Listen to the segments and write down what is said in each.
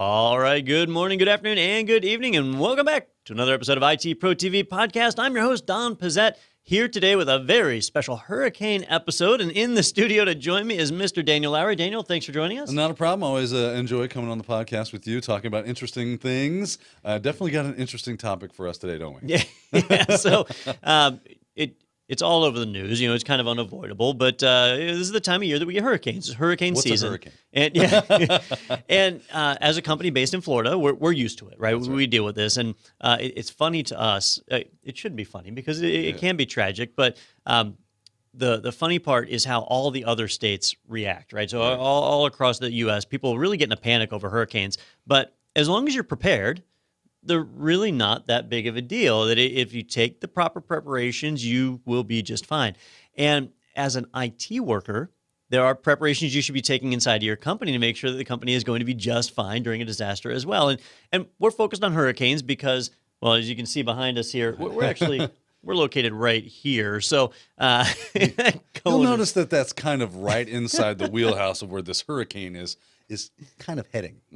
All right, good morning, good afternoon, and good evening, and welcome back to another episode of IT Pro TV Podcast. I'm your host, Don Pezet, here today with a very special hurricane episode. And in the studio to join me is Mr. Daniel Lowry. Daniel, thanks for joining us. Not a problem. Always uh, enjoy coming on the podcast with you, talking about interesting things. Uh, definitely got an interesting topic for us today, don't we? Yeah. yeah. So um, it it's all over the news. You know, it's kind of unavoidable. But uh, this is the time of year that we get hurricanes. It's hurricane What's a season. hurricane? And yeah, and uh, as a company based in Florida, we're, we're used to it, right? We deal with this, and uh, it- it's funny to us. Uh, it shouldn't be funny because it, it can be tragic, but. Um, the, the funny part is how all the other states react, right? So all, all across the U.S., people really get in a panic over hurricanes. But as long as you're prepared, they're really not that big of a deal. That if you take the proper preparations, you will be just fine. And as an IT worker, there are preparations you should be taking inside your company to make sure that the company is going to be just fine during a disaster as well. And and we're focused on hurricanes because, well, as you can see behind us here, we're, we're actually we're located right here. So uh, You'll notice that that's kind of right inside the wheelhouse of where this hurricane is is kind of heading.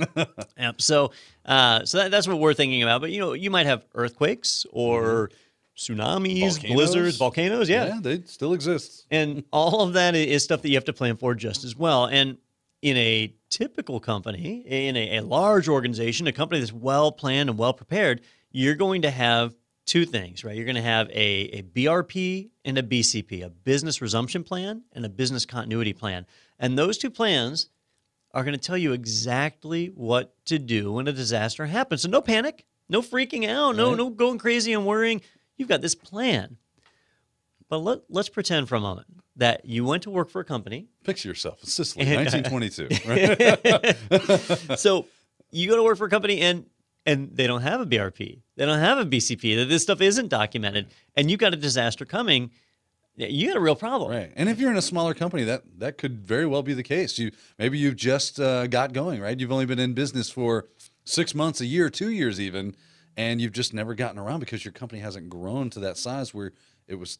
So, uh, so that, that's what we're thinking about. But you know, you might have earthquakes or tsunamis, Volcanoes. blizzards, volcanoes. Yeah. they still exist. and all of that is stuff that you have to plan for just as well. And in a typical company, in a, a large organization, a company that's well planned and well prepared, you're going to have two things, right? You're going to have a, a BRP and a BCP, a business resumption plan and a business continuity plan. And those two plans are going to tell you exactly what to do when a disaster happens. So no panic, no freaking out, no Right. no going crazy and worrying. You've got this plan. But let, let's pretend for a moment that you went to work for a company. Picture yourself in Sicily, And- 1922. Right? so you go to work for a company and and they don't have a BRP. They don't have a BCP. That This stuff isn't documented. And you've got a disaster coming. You got a real problem. Right. And if you're in a smaller company, that that could very well be the case. You maybe you've just uh, got going, right? You've only been in business for six months, a year, two years, even, and you've just never gotten around because your company hasn't grown to that size where it was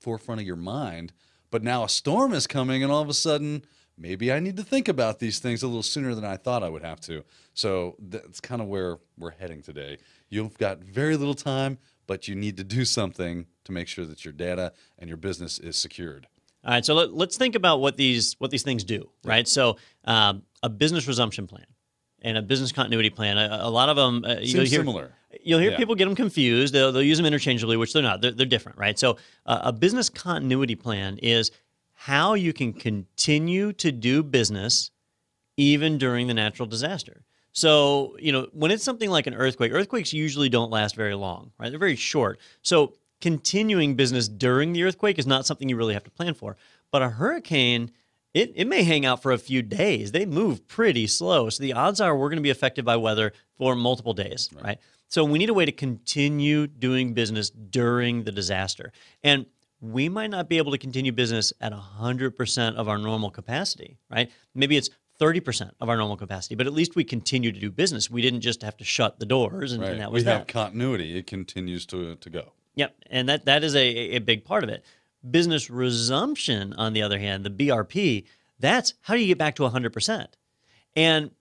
forefront of your mind. But now a storm is coming, and all of a sudden, maybe I need to think about these things a little sooner than I thought I would have to. So that's kind of where we're heading today. You've got very little time, but you need to do something to make sure that your data and your business is secured. All right, so let, let's think about what these what these things do, right? So, um, a business resumption plan and a business continuity plan. A, a lot of them uh, you'll hear similar. you'll hear Yeah. people get them confused. They'll, they'll use them interchangeably, which they're not. They're, they're different, right? So, uh, a business continuity plan is how you can continue to do business even during the natural disaster. So, you know, when it's something like an earthquake, earthquakes usually don't last very long, right? They're very short. So, continuing business during the earthquake is not something you really have to plan for. But a hurricane, it, it may hang out for a few days. They move pretty slow. So, the odds are we're going to be affected by weather for multiple days, right? So, we need a way to continue doing business during the disaster. And we might not be able to continue business at 100% of our normal capacity, right? Maybe it's 30% of our normal capacity, but at least we continue to do business. We didn't just have to shut the doors and, Right. and that was we have that. continuity. It continues to, to go. Yep, and that that is a, a big part of it. Business resumption, on the other hand, the BRP, that's how do you get back to 100%? And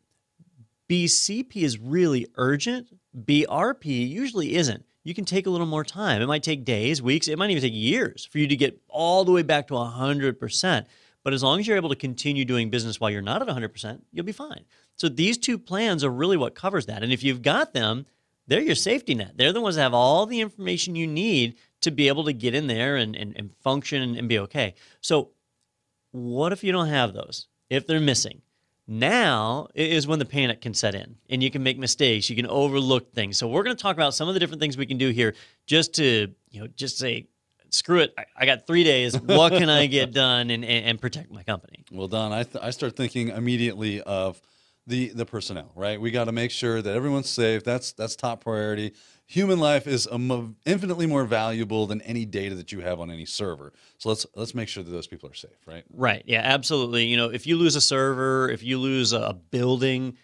BCP is really urgent. BRP usually isn't. You can take a little more time. It might take days, weeks, it might even take years for you to get all the way back to 100%. But as long as you're able to continue doing business while you're not at 100%, you'll be fine. So these two plans are really what covers that. And if you've got them, they're your safety net. They're the ones that have all the information you need to be able to get in there and, and, and function and, be okay. So, what if you don't have those? If they're missing? Now is when the panic can set in and you can make mistakes. You can overlook things. So, we're going to talk about some of the different things we can do here just to, you know, just say, screw it. I, I got three days. What can I get done and, and, and protect my company? Well, Don, I, th- I start thinking immediately of the the personnel. Right, we got to make sure that everyone's safe. That's that's top priority. Human life is mo- infinitely more valuable than any data that you have on any server. So let's let's make sure that those people are safe. Right. Right. Yeah, absolutely. You know, if you lose a server, if you lose a building,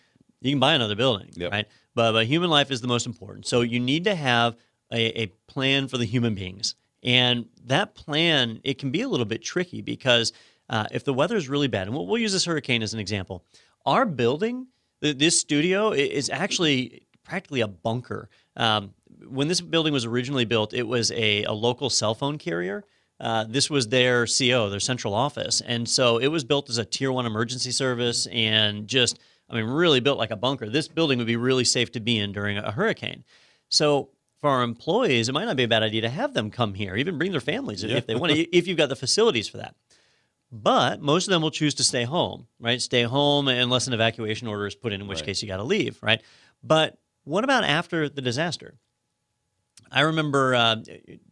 you can buy another building, Yep. right? But, but human life is the most important. So you need to have a, a plan for the human beings. And that plan, it can be a little bit tricky because uh, if the weather is really bad, and we'll, we'll use this hurricane as an example, our building, this studio is actually practically a bunker. Um, when this building was originally built, it was a, a local cell phone carrier. Uh, this was their CO, their central office. And so it was built as a tier one emergency service and just, I mean, really built like a bunker. This building would be really safe to be in during a hurricane. So for our employees, it might not be a bad idea to have them come here, even bring their families Yeah. if they want to, if you've got the facilities for that. But most of them will choose to stay home, right? Stay home unless an evacuation order is put in, in which Right. case you got to leave, right? But what about after the disaster? I remember uh,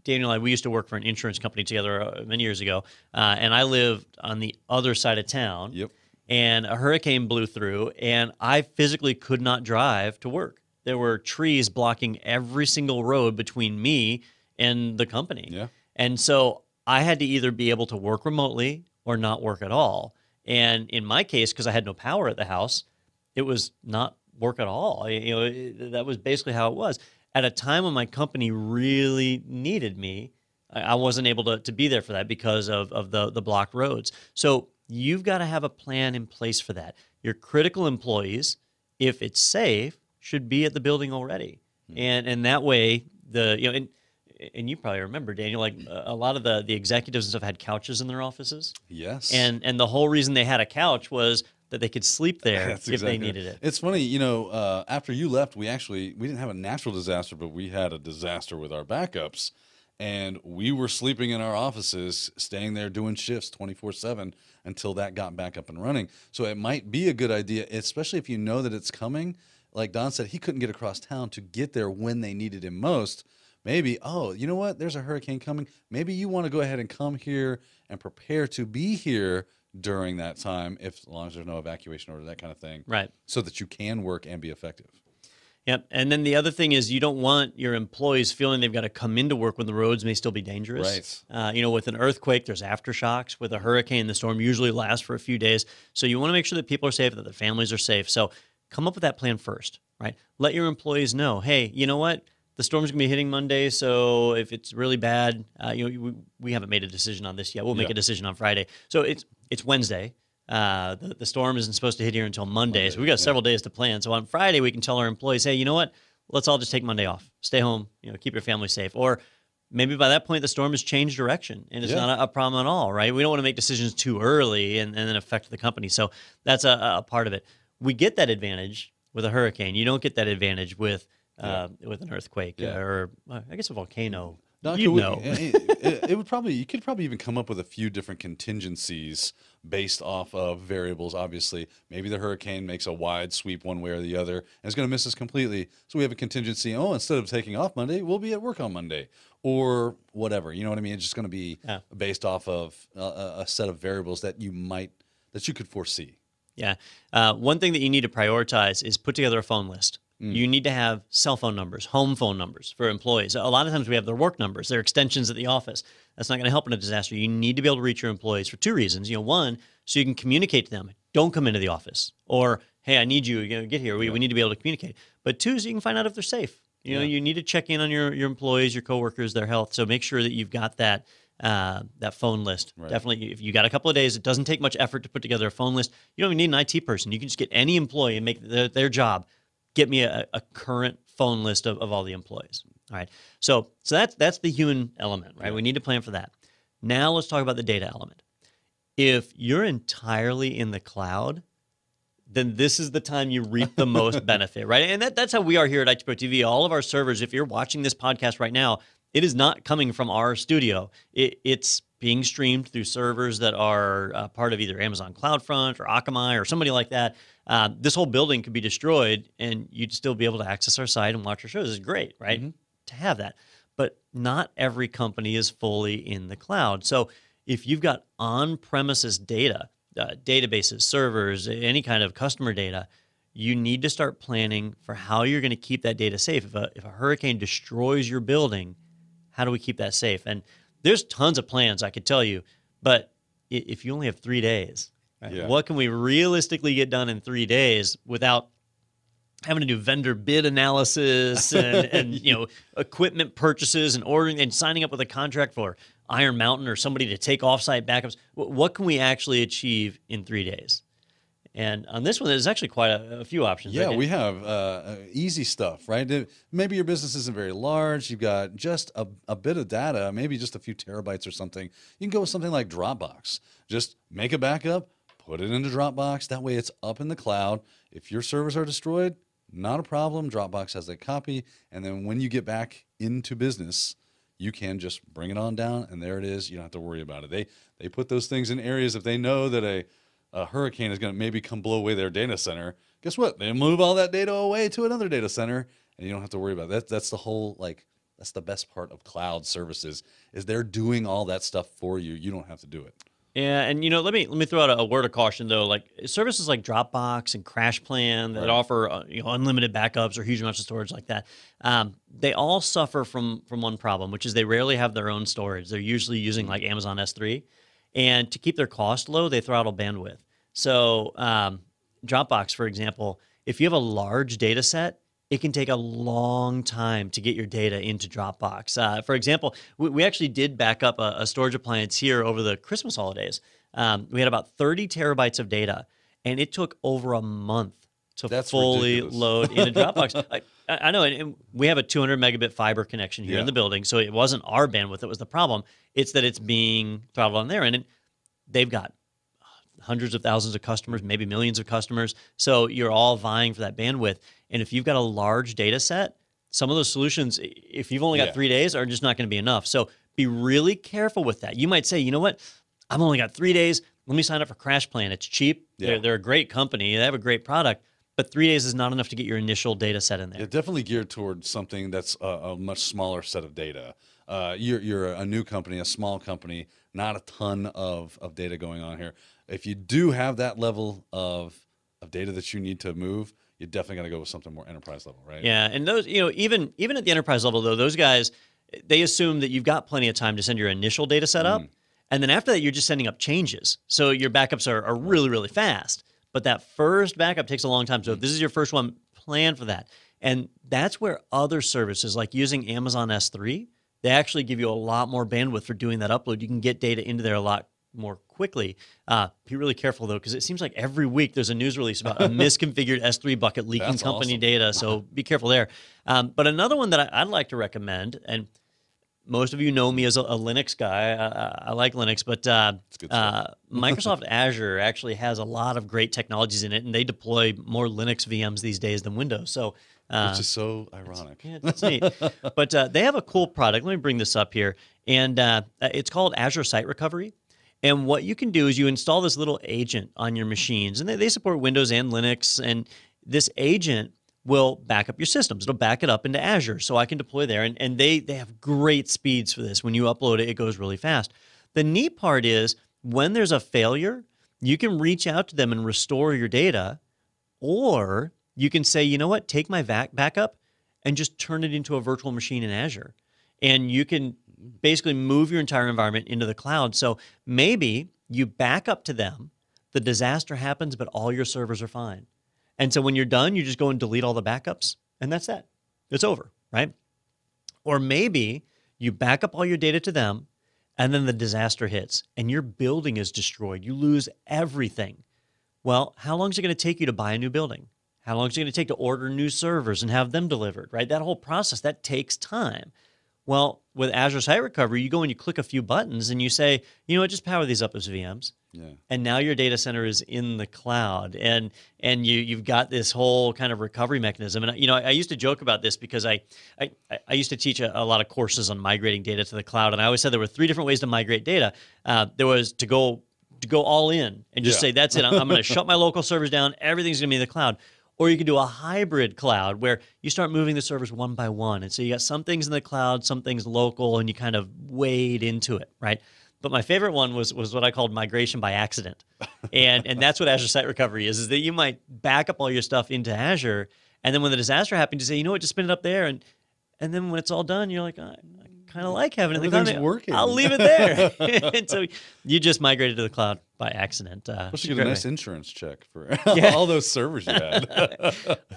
Daniel and I, we used to work for an insurance company together uh, many years ago, uh, and I lived on the other side of town. Yep. And a hurricane blew through, and I physically could not drive to work. There were trees blocking every single road between me and the company. Yeah. And so I had to either be able to work remotely or not work at all. And in my case, because I had no power at the house, it was not work at all. You know, it- that was basically how it was. At a time when my company really needed me, I I wasn't able to, to be there for that because of, of the, the blocked roads. So you've got to have a plan in place for that. Your critical employees, if it's safe, should be at the building already. Hmm. And and that way the you know and and you probably remember Daniel like a lot of the the executives and stuff had couches in their offices. Yes. And and the whole reason they had a couch was that they could sleep there That's if exactly they needed it. It's funny, you know, uh, after you left, we actually we didn't have a natural disaster, but we had a disaster with our backups, and we were sleeping in our offices, staying there doing shifts twenty four seven until that got back up and running. So it might be a good idea, especially if you know that it's coming. Like Don said, he couldn't get across town to get there when they needed him most. Maybe, oh, you know what? There's a hurricane coming. Maybe you want to go ahead and come here and prepare to be here during that time, if as long as there's no evacuation order, that kind of thing Right. so that you can work and be effective. Yep. And then the other thing is you don't want your employees feeling they've got to come into work when the roads may still be dangerous. Right. Uh, you know, with an earthquake, there's aftershocks. With a hurricane, the storm usually lasts for a few days. So you want to make sure that people are safe, that their families are safe. So come up with that plan first, right? Let your employees know, hey, you know what? The storm's going to be hitting Monday, so if it's really bad, uh, you know, we, we haven't made a decision on this yet. We'll make Yeah. a decision on Friday. So it's it's Wednesday. Uh, the, the storm isn't supposed to hit here until Monday, so we got several days to plan. So on Friday, we can tell our employees, hey, you know what? Let's all just take Monday off. Stay home. You know, keep your family safe. Or maybe by that point, the storm has changed direction and it's Yeah. not a, a problem at all, right? We don't want to make decisions too early and, and then affect the company. So that's a, a part of it. We get that advantage with a hurricane. You don't get that advantage with uh, with an earthquake Yeah. or uh, I guess a volcano. Now, you know. it, it- it would probably you could probably even come up with a few different contingencies based off of variables. Obviously, maybe the hurricane makes a wide sweep one way or the other, and it's going to miss us completely. So we have a contingency. Oh, instead of taking off Monday, we'll be at work on Monday, or whatever. You know what I mean? It's just going to be Yeah. based off of a, a a set of variables that you might that you could foresee. Yeah. Uh, one thing that you need to prioritize is put together a phone list. You need to have cell phone numbers, home phone numbers for employees. A lot of times we have their work numbers, their extensions at the office. That's not going to help in a disaster. You need to be able to reach your employees for two reasons. You know, one, so you can communicate to them. Don't come into the office, or hey, I need you. You know, get here. We, we need to be able to communicate. But two, so you can find out if they're safe. You know, Yeah. you need to check in on your your employees, your coworkers, their health. So make sure that you've got that uh, that phone list. Right. Definitely, if you got a couple of days, it doesn't take much effort to put together a phone list. You don't even need an IT person. You can just get any employee and make their, their job. Get me a, a current phone list of, of all the employees. All right. So so that's that's the human element, right? We need to plan for that. Now let's talk about the data element. If you're entirely in the cloud, then this is the time you reap the most benefit, right? And that, that's how we are here at IT Pro TV. All of our servers, if you're watching this podcast right now, it is not coming from our studio. It, it's being streamed through servers that are uh, part of either Amazon CloudFront or Akamai or somebody like that. Uh, this whole building could be destroyed, and you'd still be able to access our site and watch our shows. It's great, right? To have that, but not every company is fully in the cloud. So if you've got on-premises data, uh, databases, servers, any kind of customer data, you need to start planning for how you're going to keep that data safe. If a, if a hurricane destroys your building, how do we keep that safe? And there's tons of plans I could tell you, but if you only have three days, right, Yeah. what can we realistically get done in three days without having to do vendor bid analysis and, and you know equipment purchases and ordering and signing up with a contract for Iron Mountain or somebody to take offsite backups? What can we actually achieve in three days? And on this one, there's actually quite a, a few options. Yeah, Okay. we have uh, uh, easy stuff, right? Maybe your business isn't very large. You've got just a, a bit of data, maybe just a few terabytes or something. You can go with something like Dropbox. Just make a backup, put it into Dropbox. That way it's up in the cloud. If your servers are destroyed, not a problem. Dropbox has a copy. And then when you get back into business, you can just bring it on down and there it is. You don't have to worry about it. They they put those things in areas if they know that a a hurricane is going to maybe come blow away their data center, guess what? They move all that data away to another data center, and you don't have to worry about that. That's the whole like that's the best part of cloud services is they're doing all that stuff for you. You don't have to do it. Yeah, and you know, let me let me throw out a, a word of caution though. Like services like Dropbox and CrashPlan that Right. offer uh, you know unlimited backups or huge amounts of storage like that, um, they all suffer from from one problem, which is they rarely have their own storage. They're usually using like Amazon S3, and to keep their cost low, they throttle bandwidth. So um, Dropbox, for example, if you have a large data set, it can take a long time to get your data into Dropbox. Uh, for example, we, we actually did back up a, a storage appliance here over the Christmas holidays. Um, we had about 30 terabytes of data, and it took over a month to That's fully ridiculous. load into Dropbox. I, I know, and, we have a 200 megabit fiber connection here Yeah. in the building, so it wasn't our bandwidth that was the problem. It's that it's being throttled on there, and it, they've got hundreds of thousands of customers, maybe millions of customers. So you're all vying for that bandwidth. And if you've got a large data set, some of those solutions, if you've only got Yeah. three days, are just not going to be enough. So be really careful with that. You might say, you know what? I've only got three days. Let me sign up for Crash Plan. It's cheap. Yeah. They're, they're a great company. They have a great product. But three days is not enough to get your initial data set in there. Yeah, definitely geared towards something that's a, a much smaller set of data. Uh, you're you're a new company, a small company, not a ton of, of data going on here. If you do have that level of of data that you need to move, you're definitely got to go with something more enterprise level, right? Yeah, and those, you know, even even at the enterprise level though, those guys they assume that you've got plenty of time to send your initial data set up, mm. and then after that you're just sending up changes. So your backups are, are really really fast. But that first backup takes a long time. So if mm. this is your first one, plan for that. And that's where other services like using Amazon S3, they actually give you a lot more bandwidth for doing that upload. You can get data into there a lot more quickly. Uh, be really careful though, because it seems like every week there's a news release about a misconfigured S3 bucket leaking That's company awesome. data. So be careful there. Um, but another one that I, I'd like to recommend, and most of you know me as a, a Linux guy. I, I- I like Linux, but uh, uh, Microsoft Azure actually has a lot of great technologies in it, and they deploy more Linux VMs these days than Windows. So. Uh, Which is so ironic. yeah, that's neat. but uh, they have a cool product. Let me bring this up here, and uh, it's called Azure Site Recovery. And what you can do is you install this little agent on your machines, and they, they support Windows and Linux. And this agent will back up your systems. It'll back it up into Azure, so I can deploy there. And, and they they have great speeds for this. When you upload it, it goes really fast. The neat part is when there's a failure, you can reach out to them and restore your data, or you can say, you know what, take my vac- backup and just turn it into a virtual machine in Azure. And you can basically move your entire environment into the cloud. So maybe you back up to them, the disaster happens, but all your servers are fine. And so when you're done, you just go and delete all the backups, and that's that. It's over, right? Or maybe you back up all your data to them, and then the disaster hits, and your building is destroyed. You lose everything. Well, how long is it going to take you to buy a new building? How long is it going to take to order new servers and have them delivered, right? That whole process, that takes time. Well, with Azure Site Recovery, you go and you click a few buttons and you say, you know what, just power these up as VMs. Yeah. And now your data center is in the cloud, and and you you've got this whole kind of recovery mechanism. And you know, I, I used to joke about this because I I, I used to teach a, a lot of courses on migrating data to the cloud, and I always said there were three different ways to migrate data. Uh, there was to go to go all in and just Yeah. say that's it. I'm, I'm going to shut my local servers down. Everything's going to be in the cloud. Or you can do a hybrid cloud where you start moving the servers one by one. And so you got some things in the cloud, some things local, and you kind of wade into it, right? But my favorite one was was what I called migration by accident. And and that's what Azure Site Recovery is, is that you might back up all your stuff into Azure, and then when the disaster happens, you say, you know what, just spin it up there. And and then when it's all done, you're like, I, I kind of like having it in the cloud. Working. I'll leave it there. and so you just migrated to the cloud by accident. Uh, Plus, it's you get a nice way. insurance check for Yeah. all those servers you had. I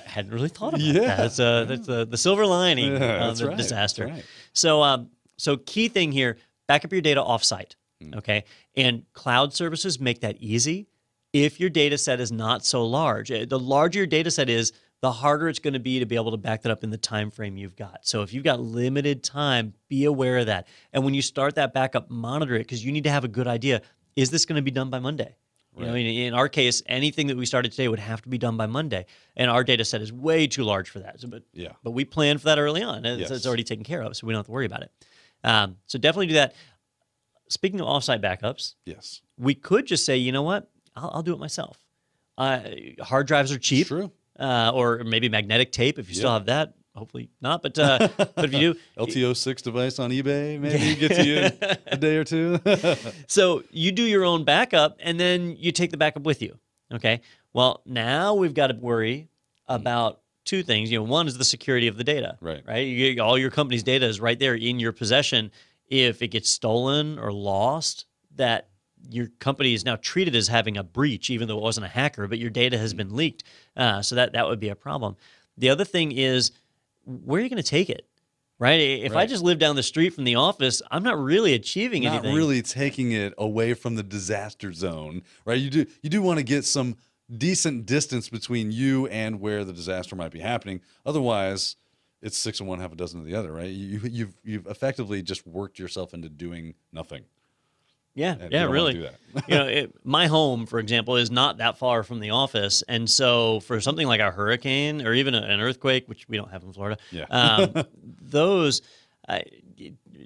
hadn't really thought about Yeah. that. That's, uh, that's uh, the silver lining Yeah, of that's the right. disaster. Right. So, um, so key thing here: back up your data offsite. Hmm. Okay, and cloud services make that easy. if your data set is not so large. Uh, The larger your data set is, the harder it's going to be to be able to back that up in the time frame you've got. So if you've got limited time, be aware of that. And when you start that backup, monitor it because you need to have a good idea. Is this going to be done by Monday? You know, Right. in, in our case, anything that we started today would have to be done by Monday, and our data set is way too large for that. So, but Yeah. but we planned for that early on. It's, Yes. it's already taken care of, so we don't have to worry about it. Um, so definitely do that. Speaking of offsite backups, Yes. we could just say, you know what, I'll, I'll do it myself. Uh, hard drives are cheap, True. Uh, or maybe magnetic tape if you still have that. Hopefully not, but uh, but if you do, LTO six device on eBay maybe get to you a day or two. So you do your own backup and then you take the backup with you. Okay. Well, now we've got to worry about two things. You know, one is the security of the data. Right. Right. You, all your company's data is right there in your possession. If it gets stolen or lost, that your company is now treated as having a breach, even though it wasn't a hacker, but your data has been leaked. Uh, so that that would be a problem. The other thing is, where are you going to take it? Right. If I just live down the street from the office, I'm not really achieving Not anything. really taking it away from the disaster zone, right? You do you do want to get some decent distance between you and where the disaster might be happening. Otherwise, it's six and one, half a dozen of the other, right? You, you've you've effectively just worked yourself into doing nothing. Yeah, And yeah, really. you know, it, my home, for example, is not that far from the office, and so for something like a hurricane or even a, an earthquake, which we don't have in Florida, Yeah. um, those I,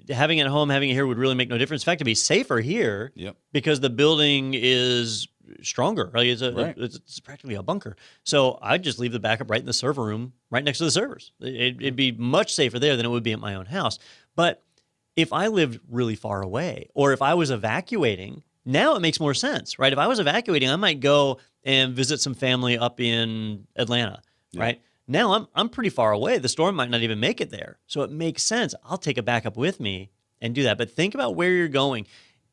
having it at home, having it here would really make no difference. In fact, it'd be safer here Yep. because the building is stronger. Right? It's, a, Right. it's, it's practically a bunker. So I'd just leave the backup right in the server room, right next to the servers. It, it'd be much safer there than it would be at my own house. But if I lived really far away, or if I was evacuating, now it makes more sense, right? If I was evacuating, I might go and visit some family up in Atlanta, Yeah. right? Now I'm I'm pretty far away. The storm might not even make it there. So it makes sense. I'll take a backup with me and do that. But think about where you're going.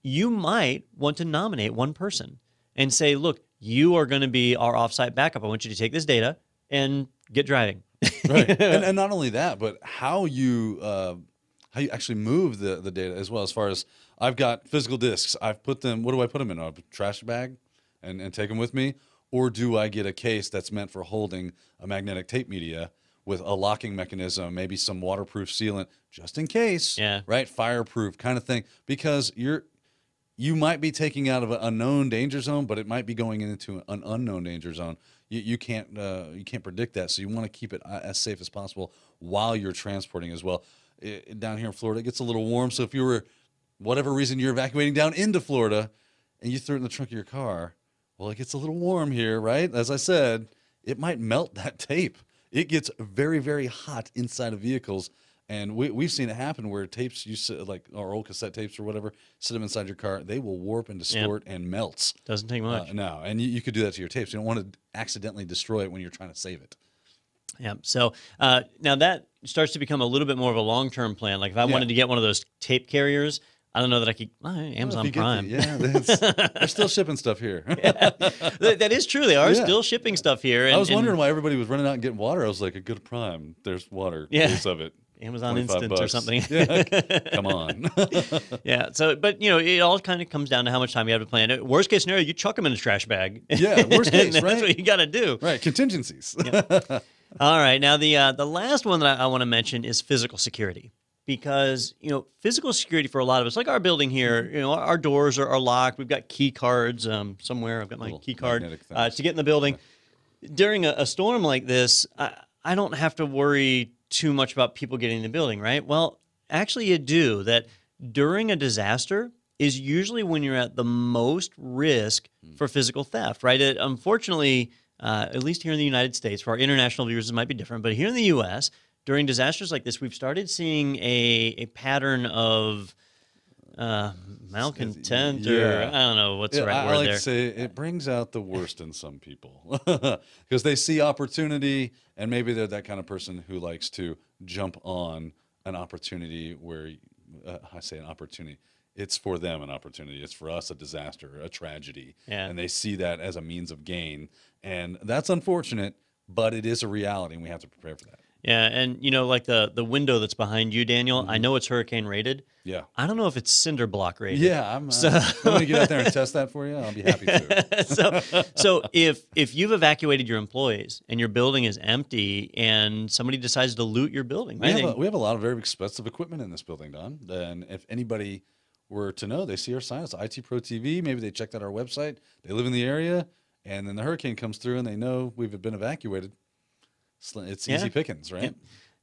You might want to nominate one person and say, "Look, you are going to be our offsite backup. I want you to take this data and get driving." right and, and not only that but how you uh, how you actually move the, the data as well as far as i've got physical disks i've put them what do i put them in a trash bag and, and take them with me or do i get a case that's meant for holding a magnetic tape media with a locking mechanism maybe some waterproof sealant just in case Yeah. right fireproof kind of thing because you're you might be taking out of an unknown danger zone, but it might be going into an unknown danger zone. You, you can't uh, you can't predict that, so you want to keep it uh, as safe as possible while you're transporting as well. Down here in Florida, it gets a little warm, so if you were whatever reason you're evacuating down into Florida and you threw it in the trunk of your car, well, it gets a little warm here, right? As I said, it might melt that tape. It gets very very hot inside of vehicles. And we, we've seen it happen where tapes you sit, like our old cassette tapes or whatever, sit them inside your car, they will warp and distort and melt. Doesn't take Uh, much. no, and you, you could do that to your tapes. You don't want to accidentally destroy it when you're trying to save it. Yeah. So uh, now that starts to become a little bit more of a long term plan. Like if I Yeah. wanted to get one of those tape carriers, I don't know that I could. Well, Amazon get the- Prime. yeah, that's, they're still shipping stuff here. That- that is true. They are Yeah. still shipping stuff here. And, I was and wondering why everybody was running out and getting water. I was like, a good Prime. There's water. Yeah. Case of it. Amazon 25 Instant or something. Yeah, come on. yeah. So, but you know, it all kind of comes down to how much time you have to plan. it. Worst case scenario, you chuck them in a trash bag. Yeah, worst And case, That's right? what you got to do. right, contingencies. All right. Now the uh, the last one that I, I want to mention is physical security because you know physical security for a lot of us, like our building here, you know, our, our doors are, are locked. We've got key cards um, somewhere. I've got my key card uh, to get in the building. During a, a storm like this, I, I don't have to worry too much about people getting in the building, right? Well, actually, you do. That during a disaster is usually when you're at the most risk Hmm. for physical theft, right? It, unfortunately, uh, at least here in the United States, for our international viewers, it might be different, but here in the U.S., during disasters like this, we've started seeing a, a pattern of uh, malcontent, or Yeah. I don't know what's Yeah, the right I, I word like there. to say it brings out the worst in some people because they see opportunity, and maybe they're that kind of person who likes to jump on an opportunity where uh, I say an opportunity. It's for them an opportunity. It's for us a disaster, a tragedy, Yeah. and they see that as a means of gain, and that's unfortunate, but it is a reality, and we have to prepare for that. Yeah, and you know, like the the window that's behind you, Daniel. I know it's hurricane rated. Yeah. I don't know if it's cinder block rated. Yeah, I'm. Uh, I'm going to get out there and test that for you. I'll be happy to. so, so if if you've evacuated your employees and your building is empty and somebody decides to loot your building, We have, a, we have a lot of very expensive equipment in this building, Don. And if anybody were to know, they see our sign. It's IT Pro TV. Maybe they checked out our website. They live in the area, and then the hurricane comes through, and they know we've been evacuated. It's, it's Yeah. easy pickings, right?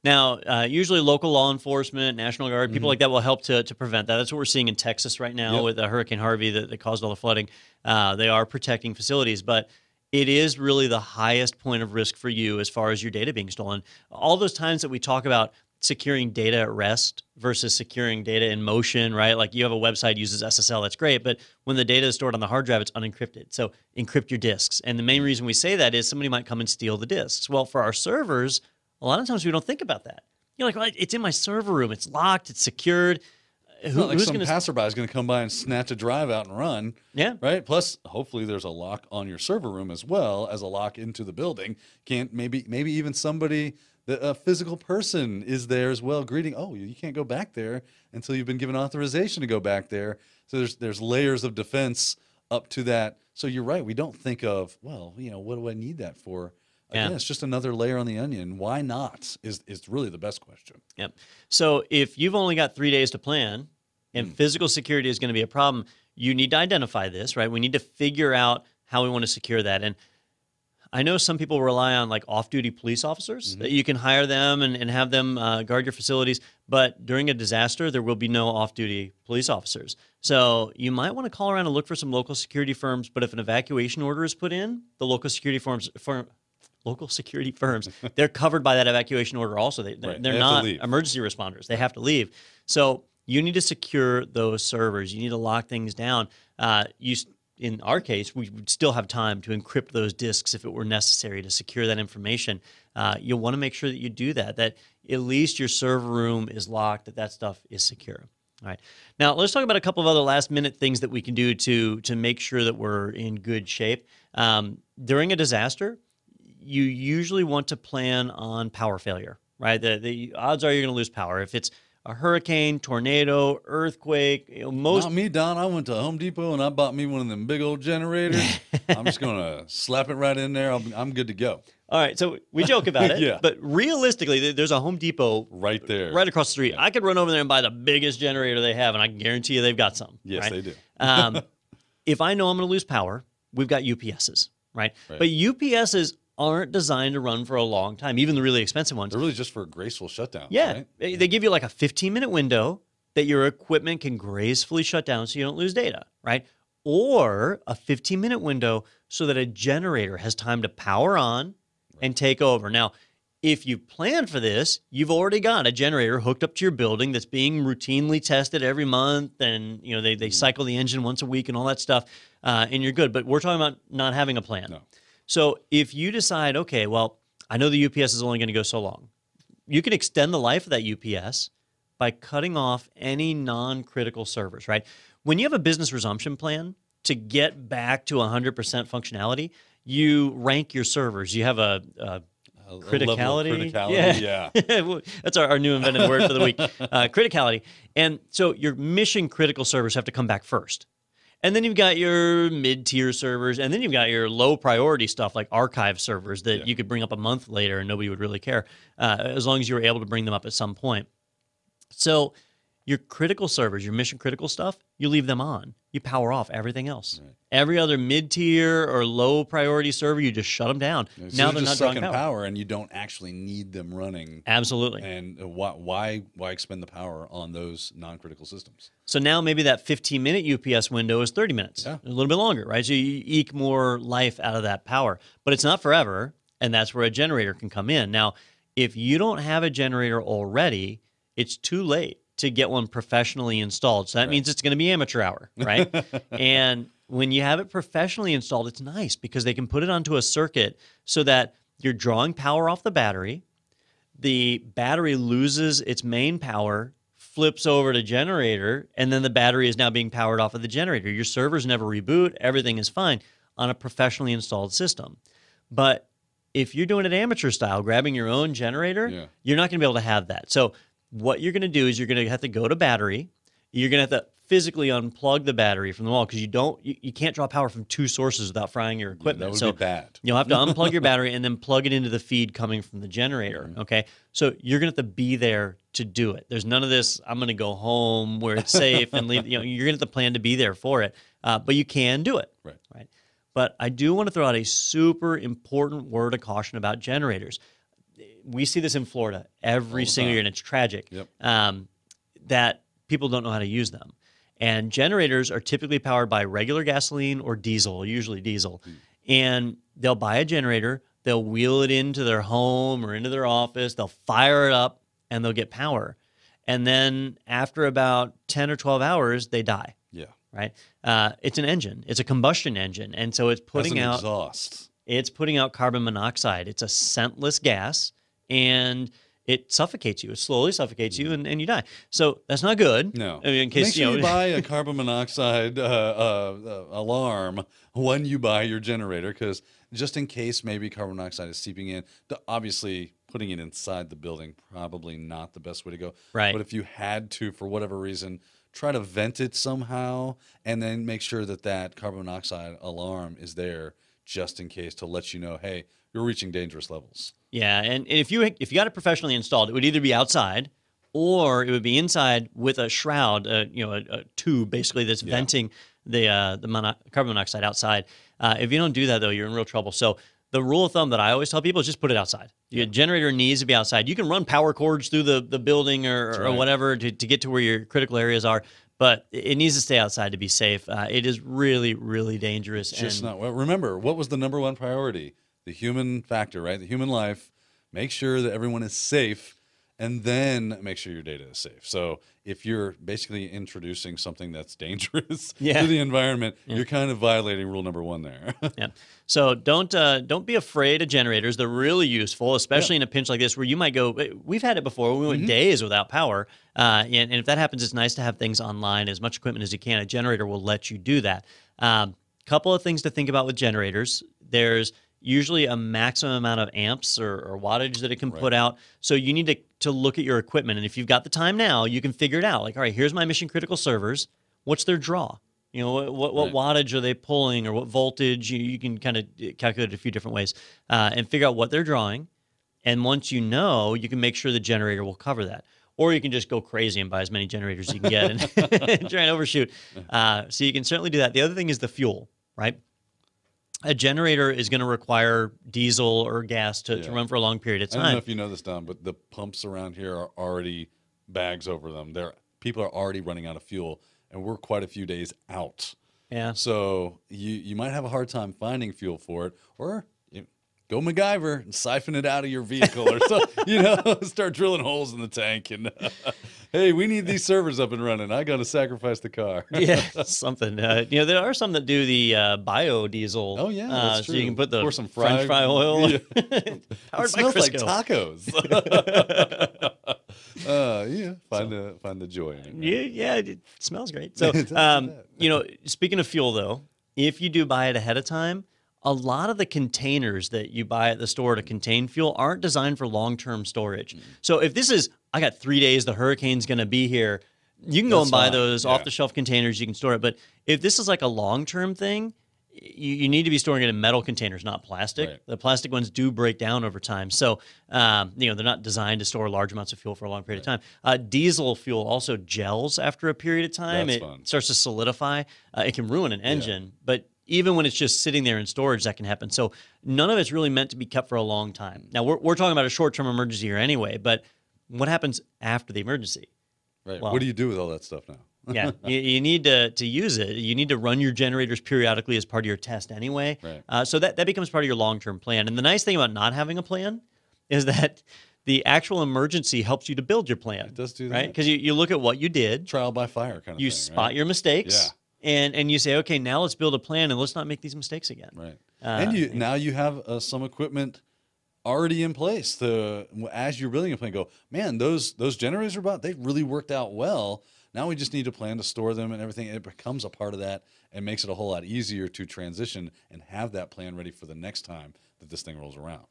Now, uh, usually local law enforcement, National Guard, Mm-hmm. people like that will help to, to prevent that. That's what we're seeing in Texas right now Yep. with uh, Hurricane Harvey that, that caused all the flooding. Uh, they are protecting facilities, but it is really the highest point of risk for you as far as your data being stolen. All those times that we talk about securing data at rest versus securing data in motion, right? Like you have a website uses SSL, that's great, but when the data is stored on the hard drive, it's unencrypted. So encrypt your disks. And the main reason we say that is somebody might come and steal the disks. Well, for our servers, a lot of times we don't think about that. You're like, well, it's in my server room. It's locked. It's secured. It's Who, like who's some going to? passerby is going to come by and snatch a drive out and run, Yeah, right? Plus, hopefully, there's a lock on your server room as well as a lock into the building. Can't maybe maybe even somebody a physical person is there as well greeting. Oh, you can't go back there until you've been given authorization to go back there. So there's there's layers of defense up to that. So you're right. We don't think of well, you know, what do I need that for? Again, Yeah. it's just another layer on the onion. Why not? Is is really the best question. Yep. So if you've only got three days to plan and Hmm. physical security is going to be a problem, you need to identify this, right? We need to figure out how we want to secure that. And I know some people rely on like off duty police officers Mm-hmm. that you can hire them and, and have them uh, guard your facilities. But during a disaster, there will be no off duty police officers. So you might want to call around and look for some local security firms. But if an evacuation order is put in, the local security firms, firm, local security firms, they're covered by that evacuation order also. They, they're Right. they're They not emergency responders. They have to leave. So you need to secure those servers. You need to lock things down. Uh, you, in our case, we would still have time to encrypt those disks if it were necessary to secure that information. Uh, you'll want to make sure that you do that. That at least your server room is locked. That that stuff is secure. All right. Now let's talk about a couple of other last minute things that we can do to to make sure that we're in good shape um, during a disaster you usually want to plan on power failure, right? The, the odds are you're going to lose power. If it's a hurricane, tornado, earthquake, you know, most Not me, Don. I went to Home Depot and I bought me one of them big old generators. I'm just gonna slap it right in there. I'll, I'm good to go. All right, so we joke about it, Yeah. but realistically, there's a Home Depot Right there. right across the street. I could run over there and buy the biggest generator they have, and I can guarantee you they've got some. Yes, right? they do. um, if I know I'm going to lose power, we've got UPSs, right? Right. But UPSs aren't designed to run for a long time, even the really expensive ones. They're really just for a graceful shutdown. Yeah, right? they, they give you like a 15 minute window that your equipment can gracefully shut down so you don't lose data, right? Or a 15 minute window so that a generator has time to power on and take over. Now, if you plan for this, you've already got a generator hooked up to your building that's being routinely tested every month, and you know they, Mm-hmm. they cycle the engine once a week and all that stuff, uh, and you're good. But we're talking about not having a plan. No. So if you decide, okay, well, I know the UPS is only going to go so long, you can extend the life of that UPS by cutting off any non-critical servers, right? When you have a business resumption plan to get back to 100% functionality, you rank your servers. You have a, a A- a level of criticality. criticality. Yeah. That's our, our new invented word for the week. Uh, criticality. And so your mission critical servers have to come back first. And then you've got your mid tier servers, and then you've got your low priority stuff like archive servers that Yeah. you could bring up a month later and nobody would really care, uh, as long as you were able to bring them up at some point. So your critical servers, your mission critical stuff, you leave them on. You power off everything else. Every other mid tier or low priority server, you just shut them down. So now they're they're not sucking power. power. and you don't actually need them running. Absolutely. And why why why expend the power on those non-critical systems? So now maybe that 15 minute UPS window is 30 minutes, Yeah. a little bit longer, right? So you eke more life out of that power, but it's not forever. And that's where a generator can come in. Now, if you don't have a generator already, it's too late to get one professionally installed. So that means it's going to be amateur hour, right? and when you have it professionally installed, it's nice because they can put it onto a circuit so that you're drawing power off the battery the battery loses its main power, flips over to generator, and then the battery is now being powered off of the generator. Your servers never reboot, everything is fine on a professionally installed system. But If you're doing it amateur style, grabbing your own generator, Yeah. you're not going to be able to have that. So what you're going to do is you're going to have to go to battery. You're going to have to physically unplug the battery from the wall because you don't you, you can't draw power from two sources without frying your equipment. that would so be bad. You'll have to unplug your battery and then plug it into the feed coming from the generator. Mm-hmm. Okay. So you're going to have to be there to do it. There's none of this, I'm going to go home where it's safe and leave. You know, you're going to have to plan to be there for it. Uh, but you can do it. Right. Right. But I do want to throw out a super important word of caution about generators. We see this in Florida every single year, and it's tragic Yep. um, that people don't know how to use them. And generators are typically powered by regular gasoline or diesel, usually diesel. And they'll buy a generator, they'll wheel it into their home or into their office, they'll fire it up, and they'll get power. And then after about 10 or 12 hours, they die, Yeah. right? Uh, it's an engine, it's a combustion engine. And so it's putting out exhaust. it's putting out carbon monoxide. It's a scentless gas and it suffocates you. It slowly suffocates you and, and you die. So that's not good. No. I mean, in case Make sure you you, buy a carbon monoxide uh, uh, uh, alarm when you buy your generator, because just in case maybe carbon monoxide is seeping in. The, obviously, putting it inside the building probably not the best way to go. Right. But if you had to, for whatever reason, try to vent it somehow, and then make sure that that carbon monoxide alarm is there just in case to let you know, hey, you're reaching dangerous levels. Yeah, and if you if you got it professionally installed, it would either be outside or it would be inside with a shroud, uh, you know, a, a tube basically that's venting the uh, the mono- carbon monoxide outside. Uh, if you don't do that though, you're in real trouble. So the rule of thumb that I always tell people is just put it outside. Your generator needs to be outside. You can run power cords through the, the building or, or whatever to, to get to where your critical areas are, but it needs to stay outside to be safe. Uh, it is really, really dangerous. Just and not well. Remember, what was the number one priority? The human factor, right? The human life. Make sure that everyone is safe, and then make sure your data is safe. So if you're basically introducing something that's dangerous Yeah. to the environment, you're kind of violating rule number one there. Yeah. So don't uh, don't be afraid of generators. They're really useful, especially in a pinch like this where you might go. We've had it before. We went Mm-hmm. days without power, uh, and, and if that happens, it's nice to have things online, as much equipment as you can. A generator will let you do that. Um, couple of things to think about with generators. There's usually a maximum amount of amps or, or wattage that it can put out. So you need to, to look at your equipment. And if you've got the time now, you can figure it out. Like, all right, here's my mission critical servers. What's their draw? You know, what, what, what Right. wattage are they pulling or what voltage? You, you can kind of calculate it a few different ways uh, and figure out what they're drawing. And once you know, you can make sure the generator will cover that. Or you can just go crazy and buy as many generators as you can get and, and try and overshoot. Uh, so you can certainly do that. The other thing is the fuel, right? A generator is going to require diesel or gas to, to run for a long period of time. I don't know if you know this, Don, but the pumps around here are already bags over them. They're people are already running out of fuel, and we're quite a few days out. Yeah. So you you might have a hard time finding fuel for it, or go MacGyver and siphon it out of your vehicle, or so you know, start drilling holes in the tank. And hey, we need these servers up and running. I got to sacrifice the car. yeah, something. Uh, you know, there are some that do the uh, biodiesel. Oh yeah, uh, that's so true. you can put the Pour some French fry oil. Yeah. It smells like tacos. uh, yeah, find the find the joy in it. right? Yeah, yeah, it smells great. So, It does do um, you know, speaking of fuel, though, if you do buy it ahead of time, a lot of the containers that you buy at the store to contain fuel aren't designed for long-term storage. Mm. So, if this is, I got three days, the hurricane's going to be here, you can go That's and buy fine, those yeah. off-the-shelf containers. You can store it. But if this is like a long-term thing, you, you need to be storing it in metal containers, not plastic. Right. The plastic ones do break down over time. So, um, you know, they're not designed to store large amounts of fuel for a long period of time. Uh, diesel fuel also gels after a period of time. That's it fun. starts to solidify. Uh, it can ruin an engine, but even when it's just sitting there in storage, that can happen. So, none of it's really meant to be kept for a long time. Now, we're, we're talking about a short term emergency here anyway, but what happens after the emergency? Right. Well- what do you do with all that stuff now? yeah, you, you need to to use it. You need to run your generators periodically as part of your test anyway. Right. Uh, so that that becomes part of your long term plan. And the nice thing about not having a plan is that the actual emergency helps you to build your plan. It does do right that. because you, you look at what you did, Trial by fire kind of you thing. spot right? your mistakes, Yeah. And and you say, okay, now let's build a plan and let's not make these mistakes again. Right. Uh, and you now you have uh, some equipment already in place to as you're building a plan go man those those generators are about they really worked out well now we just need to plan to store them and everything it becomes a part of that and makes it a whole lot easier to transition and have that plan ready for the next time that this thing rolls around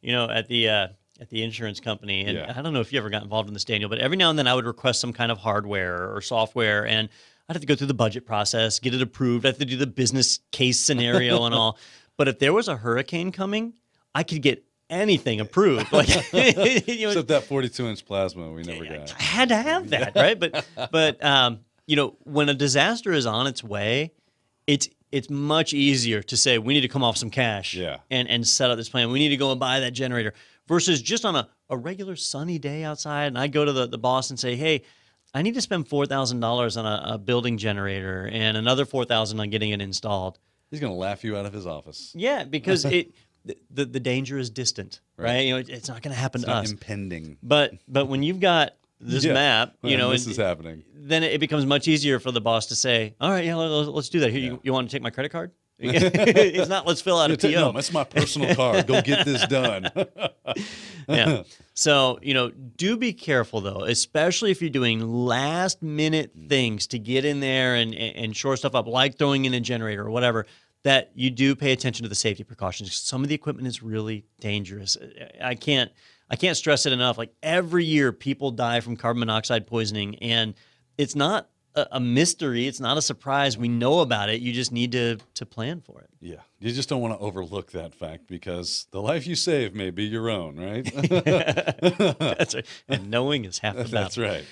you know, at the uh, at the insurance company, and Yeah. I don't know if you ever got involved in this, Daniel, but every now and then I would request some kind of hardware or software, and I'd have to go through the budget process, get it approved. I have to do the business case scenario and all. But if there was a hurricane coming, I could get anything approved. Like, you know, Except that 42 inch plasma we never I got. I had to have that, right? But but um, you know, when a disaster is on its way, it's it's much easier to say we need to come off some cash Yeah. and and set up this plan. We need to go and buy that generator versus just on a, a regular sunny day outside and I go to the, the boss and say, Hey, I need to spend four thousand dollars on a, a building generator and another four thousand on getting it installed. He's going to laugh you out of his office. Yeah, because it the, the, the danger is distant, right? Right. You know, it, it's not going to happen It's to not us. impending. But but when you've got this Yeah. map, you know, this and- is happening. then it becomes much easier for the boss to say, "All right, yeah, let, us do that. Here, Yeah. you, you want to take my credit card?" it's not. Let's fill out a PO. no, that's my personal card. Go get this done. yeah. So, you know, do be careful though, especially if you're doing last minute things to get in there and, and and shore stuff up, like throwing in a generator or whatever, that you do pay attention to the safety precautions. Some of the equipment is really dangerous. I can't I can't stress it enough. Like every year people die from carbon monoxide poisoning and it's not a, a mystery. It's not a surprise. We know about it. You just need to to plan for it. yeah. You just don't want to overlook that fact because the life you save may be your own, right? That's right. And knowing is half the battle. That's right.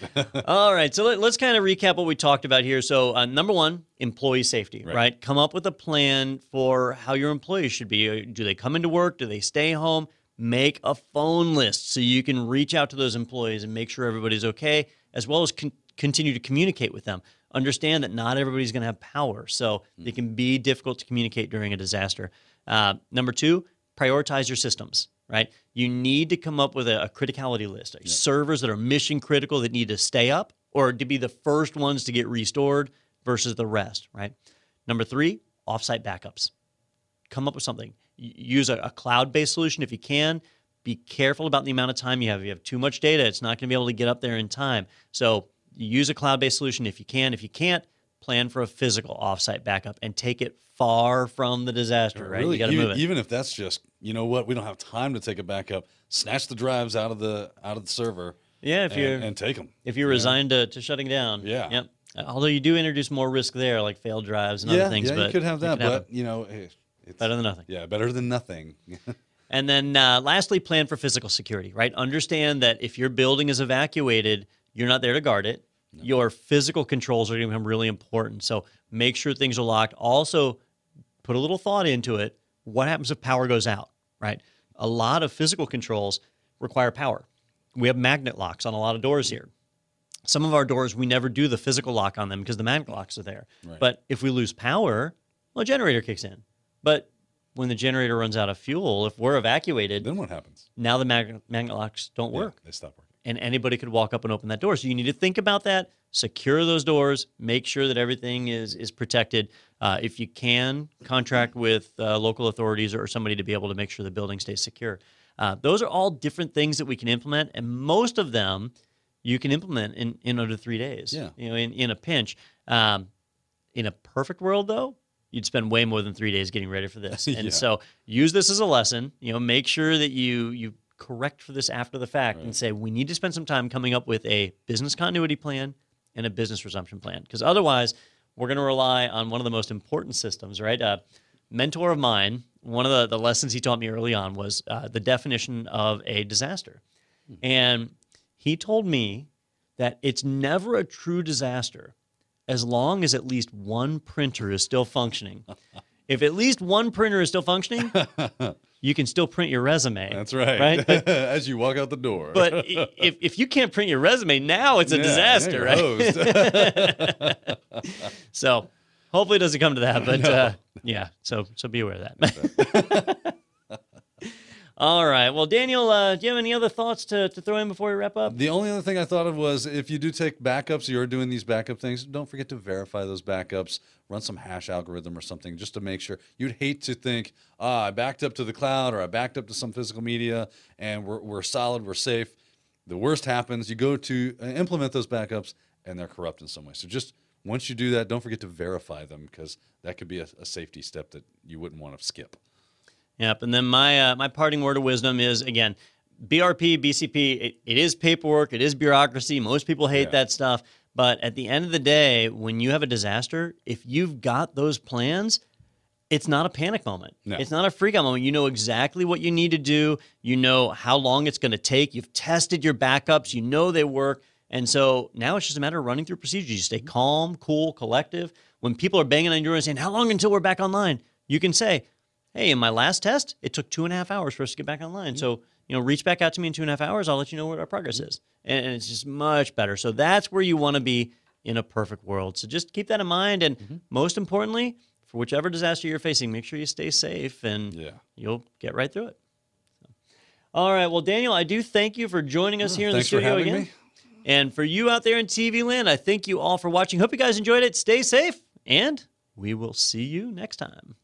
All right, so let, us kind of recap what we talked about here. So, uh, number one, employee safety, right. Right. Come up with a plan for how your employees should be. Uh, Do they come into work? Do they stay home? Make a phone list so you can reach out to those employees and make sure everybody's okay, as well as con- continue to communicate with them. Understand that not everybody's going to have power, so it can be difficult to communicate during a disaster. Uh, number two, prioritize your systems right? You need to come up with a, a criticality list. Servers that are mission critical that need to stay up or to be the first ones to get restored versus the rest, right? Number three, offsite backups. Come up with something. Use a, a cloud based solution if you can. Be careful about the amount of time you have. If you have too much data, it's not going to be able to get up there in time. So use a cloud based solution if you can. If you can't, plan for a physical offsite backup and take it far from the disaster, right? Really, you got to even, move it. even if that's just, you know what, we don't have time to take a backup. Snatch the drives out of the out of the server yeah, if and, you're and take them. if you're resigned to, to shutting down. Yeah. Yep. Although you do introduce more risk there, like failed drives and Yeah, other things. yeah, but you could have that, happen. but you know, it's better than nothing. yeah, better than nothing. And then uh, lastly, plan for physical security, right? Understand that if your building is evacuated, you're not there to guard it. Your physical controls are going to become really important. So make sure things are locked. Also, put a little thought into it. What happens if power goes out, right? A lot of physical controls require power. We have magnet locks on a lot of doors here. Some of our doors, we never do the physical lock on them because the magnet locks are there. Right. But if we lose power, well, a generator kicks in. But when the generator runs out of fuel, if we're evacuated, then what happens? now the mag- magnet locks don't Yeah, work they stop working. And anybody could walk up and open that door. So you need to think about that secure those doors make sure that everything is is protected. Uh, if you can contract with uh, local authorities or somebody to be able to make sure the building stays secure. Uh, those are all different things that we can implement and most of them you can implement in, in under three days. Yeah. you know in, in a pinch. Um, in a perfect world though you'd spend way more than three days getting ready for this. And Yeah. so use this as a lesson. You know make sure that you you correct for this after the fact and say we need to spend some time coming up with a business continuity plan and a business resumption plan. Because otherwise we're going to rely on one of the most important systems right? A mentor of mine one of the, the lessons he taught me early on was uh, the definition of a disaster. And he told me that it's never a true disaster as long as at least one printer is still functioning. if at least one printer is still functioning, you can still print your resume. That's right. Right? But, As you walk out the door. but if, if you can't print your resume now, it's a Yeah, disaster, right? So hopefully it doesn't come to that, but uh, yeah, so so be aware of that. All right. Well, Daniel, uh, do you have any other thoughts to, to throw in before we wrap up? The only other thing I thought of was if you do take backups, you're doing these backup things, don't forget to verify those backups. Run some hash algorithm or something just to make sure. You'd hate to think, ah, I backed up to the cloud or I backed up to some physical media and we're, we're solid, we're safe. The worst happens, you go to uh, implement those backups and they're corrupt in some way. So just once you do that, don't forget to verify them because that could be a, a safety step that you wouldn't want to skip. Yep. And then my uh, my parting word of wisdom is again, BRP, BCP. It, it is paperwork. It is bureaucracy. Most people hate Yeah. that stuff. But at the end of the day, when you have a disaster, if you've got those plans, it's not a panic moment. No. It's not a freak out moment. You know exactly what you need to do. You know how long it's going to take. You've tested your backups. You know they work. And so now it's just a matter of running through procedures. You stay calm, cool, collective. When people are banging on your door and saying, How long until we're back online? You can say, Hey, in my last test, it took two and a half hours for us to get back online. So, you know, reach back out to me in two and a half hours. I'll let you know what our progress is. And, and it's just much better. So that's where you want to be in a perfect world. So just keep that in mind. And most importantly, for whichever disaster you're facing, make sure you stay safe and Yeah. you'll get right through it. So, all right. Well, Daniel, I do thank you for joining us here in the studio again. me. And for you out there in TV land, I thank you all for watching. Hope you guys enjoyed it. Stay safe, and we will see you next time.